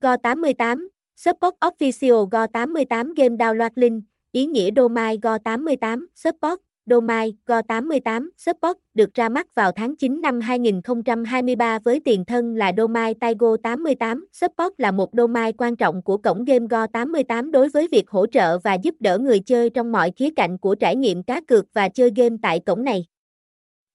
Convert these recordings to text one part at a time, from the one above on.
Go88, Support Official Go88 Game Download Link, ý nghĩa Domain Go88, Support, Domain Go88, Support, được ra mắt vào tháng 9 năm 2023 với tiền thân là Domain Taigo 88. Support là một domain quan trọng của cổng game Go88 đối với việc hỗ trợ và giúp đỡ người chơi trong mọi khía cạnh của trải nghiệm cá cược và chơi game tại cổng này.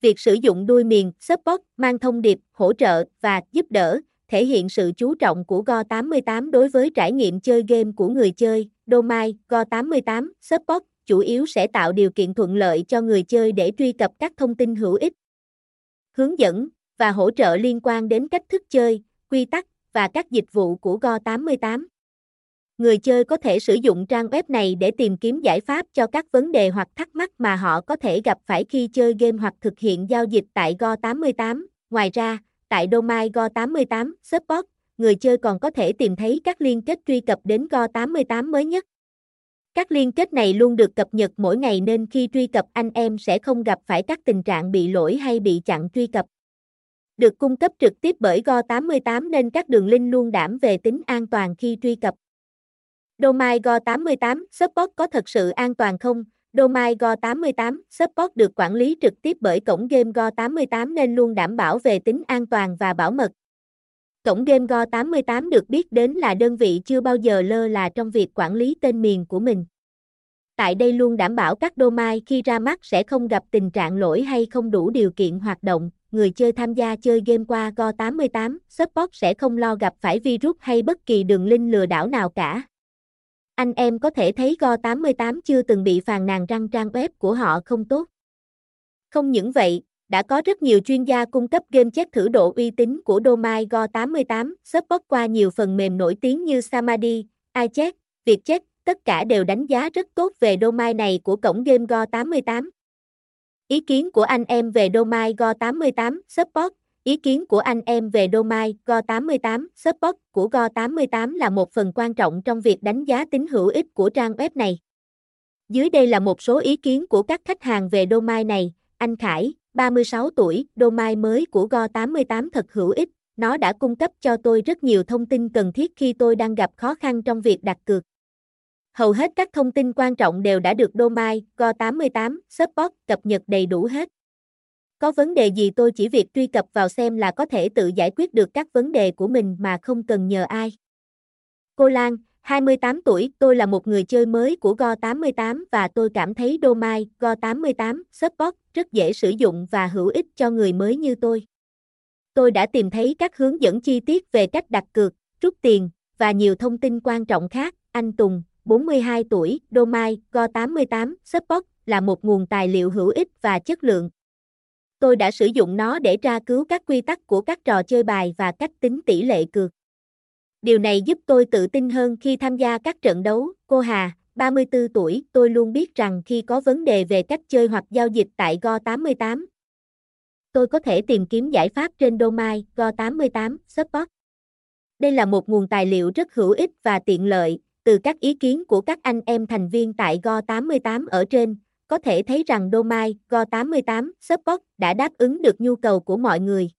Việc sử dụng đuôi miền support mang thông điệp hỗ trợ và giúp đỡ thể hiện sự chú trọng của Go88 đối với trải nghiệm chơi game của người chơi. Domain Go88 support chủ yếu sẽ tạo điều kiện thuận lợi cho người chơi để truy cập các thông tin hữu ích, hướng dẫn và hỗ trợ liên quan đến cách thức chơi, quy tắc và các dịch vụ của Go88. Người chơi có thể sử dụng trang web này để tìm kiếm giải pháp cho các vấn đề hoặc thắc mắc mà họ có thể gặp phải khi chơi game hoặc thực hiện giao dịch tại Go88. Ngoài ra, tại domain Go88 Support, người chơi còn có thể tìm thấy các liên kết truy cập đến Go88 mới nhất. Các liên kết này luôn được cập nhật mỗi ngày nên khi truy cập anh em sẽ không gặp phải các tình trạng bị lỗi hay bị chặn truy cập. Được cung cấp trực tiếp bởi Go88 nên các đường link luôn đảm về tính an toàn khi truy cập. Domain Go88 Support có thật sự an toàn không? Domain Go88 Support được quản lý trực tiếp bởi cổng game Go88 nên luôn đảm bảo về tính an toàn và bảo mật. Cổng game Go88 được biết đến là đơn vị chưa bao giờ lơ là trong việc quản lý tên miền của mình. Tại đây luôn đảm bảo các domain khi ra mắt sẽ không gặp tình trạng lỗi hay không đủ điều kiện hoạt động. Người chơi tham gia chơi game qua Go88 Support sẽ không lo gặp phải virus hay bất kỳ đường link lừa đảo nào cả. Anh em có thể thấy Go88 chưa từng bị phàn nàn răng trang web của họ không tốt. Không những vậy, đã có rất nhiều chuyên gia cung cấp game check thử độ uy tín của domain Go88 support qua nhiều phần mềm nổi tiếng như Samadhi, iCheck, Vietcheck, tất cả đều đánh giá rất tốt về domain này của cổng game Go88. Ý kiến của anh em về domain Go88 support Ý kiến của anh em về domain Go88 support của Go88 là một phần quan trọng trong việc đánh giá tính hữu ích của trang web này. Dưới đây là một số ý kiến của các khách hàng về domain này. Anh Khải, 36 tuổi, domain mới của Go88 thật hữu ích, nó đã cung cấp cho tôi rất nhiều thông tin cần thiết khi tôi đang gặp khó khăn trong việc đặt cược. Hầu hết các thông tin quan trọng đều đã được domain Go88 support cập nhật đầy đủ hết. Có vấn đề gì tôi chỉ việc truy cập vào xem là có thể tự giải quyết được các vấn đề của mình mà không cần nhờ ai. Cô Lan, 28 tuổi, tôi là một người chơi mới của Go88 và tôi cảm thấy domain Go88 support rất dễ sử dụng và hữu ích cho người mới như tôi. Tôi đã tìm thấy các hướng dẫn chi tiết về cách đặt cược, rút tiền và nhiều thông tin quan trọng khác. Anh Tùng, 42 tuổi, domain Go88 support là một nguồn tài liệu hữu ích và chất lượng tôi đã sử dụng nó để tra cứu các quy tắc của các trò chơi bài và cách tính tỷ lệ cược. Điều này giúp tôi tự tin hơn khi tham gia các trận đấu. Cô Hà, 34 tuổi, tôi luôn biết rằng khi có vấn đề về cách chơi hoặc giao dịch tại Go88, tôi có thể tìm kiếm giải pháp trên domai Go88 Support. Đây là một nguồn tài liệu rất hữu ích và tiện lợi, từ các ý kiến của các anh em thành viên tại Go88 ở trên, có thể thấy rằng Domai Go88 Support đã đáp ứng được nhu cầu của mọi người.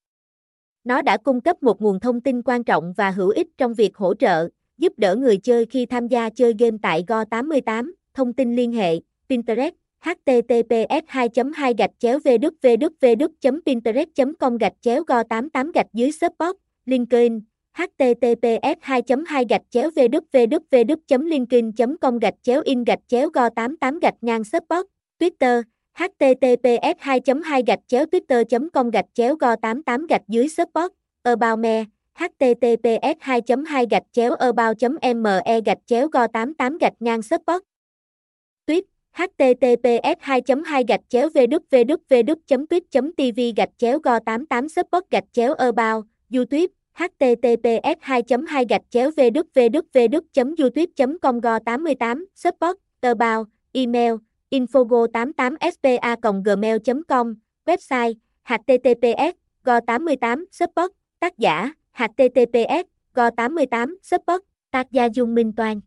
Nó đã cung cấp một nguồn thông tin quan trọng và hữu ích trong việc hỗ trợ, giúp đỡ người chơi khi tham gia chơi game tại Go88, thông tin liên hệ, Pinterest, https 2 2 gạch chéo www pinterest com gạch chéo go 88 gạch dưới support linkedin https 2 2 gạch chéo www linkedin com gạch chéo in gạch chéo go 88 gạch ngang support Twitter, https 2 2 gạch chéo twitter com gạch chéo go 88 gạch dưới support, about me, https 2 2 gạch chéo about me gạch chéo e e go 88 gạch ngang support. Tweet, https 2 2 gạch chéo www tweet tv gạch chéo go 88 support gạch chéo about, youtube, https 2 2 gạch chéo www youtube com go 88 support, about, email, infogo88spa.gmail.com, website, https, go88, support, tác giả, https, go88, support, tác gia Dung Minh Toàn.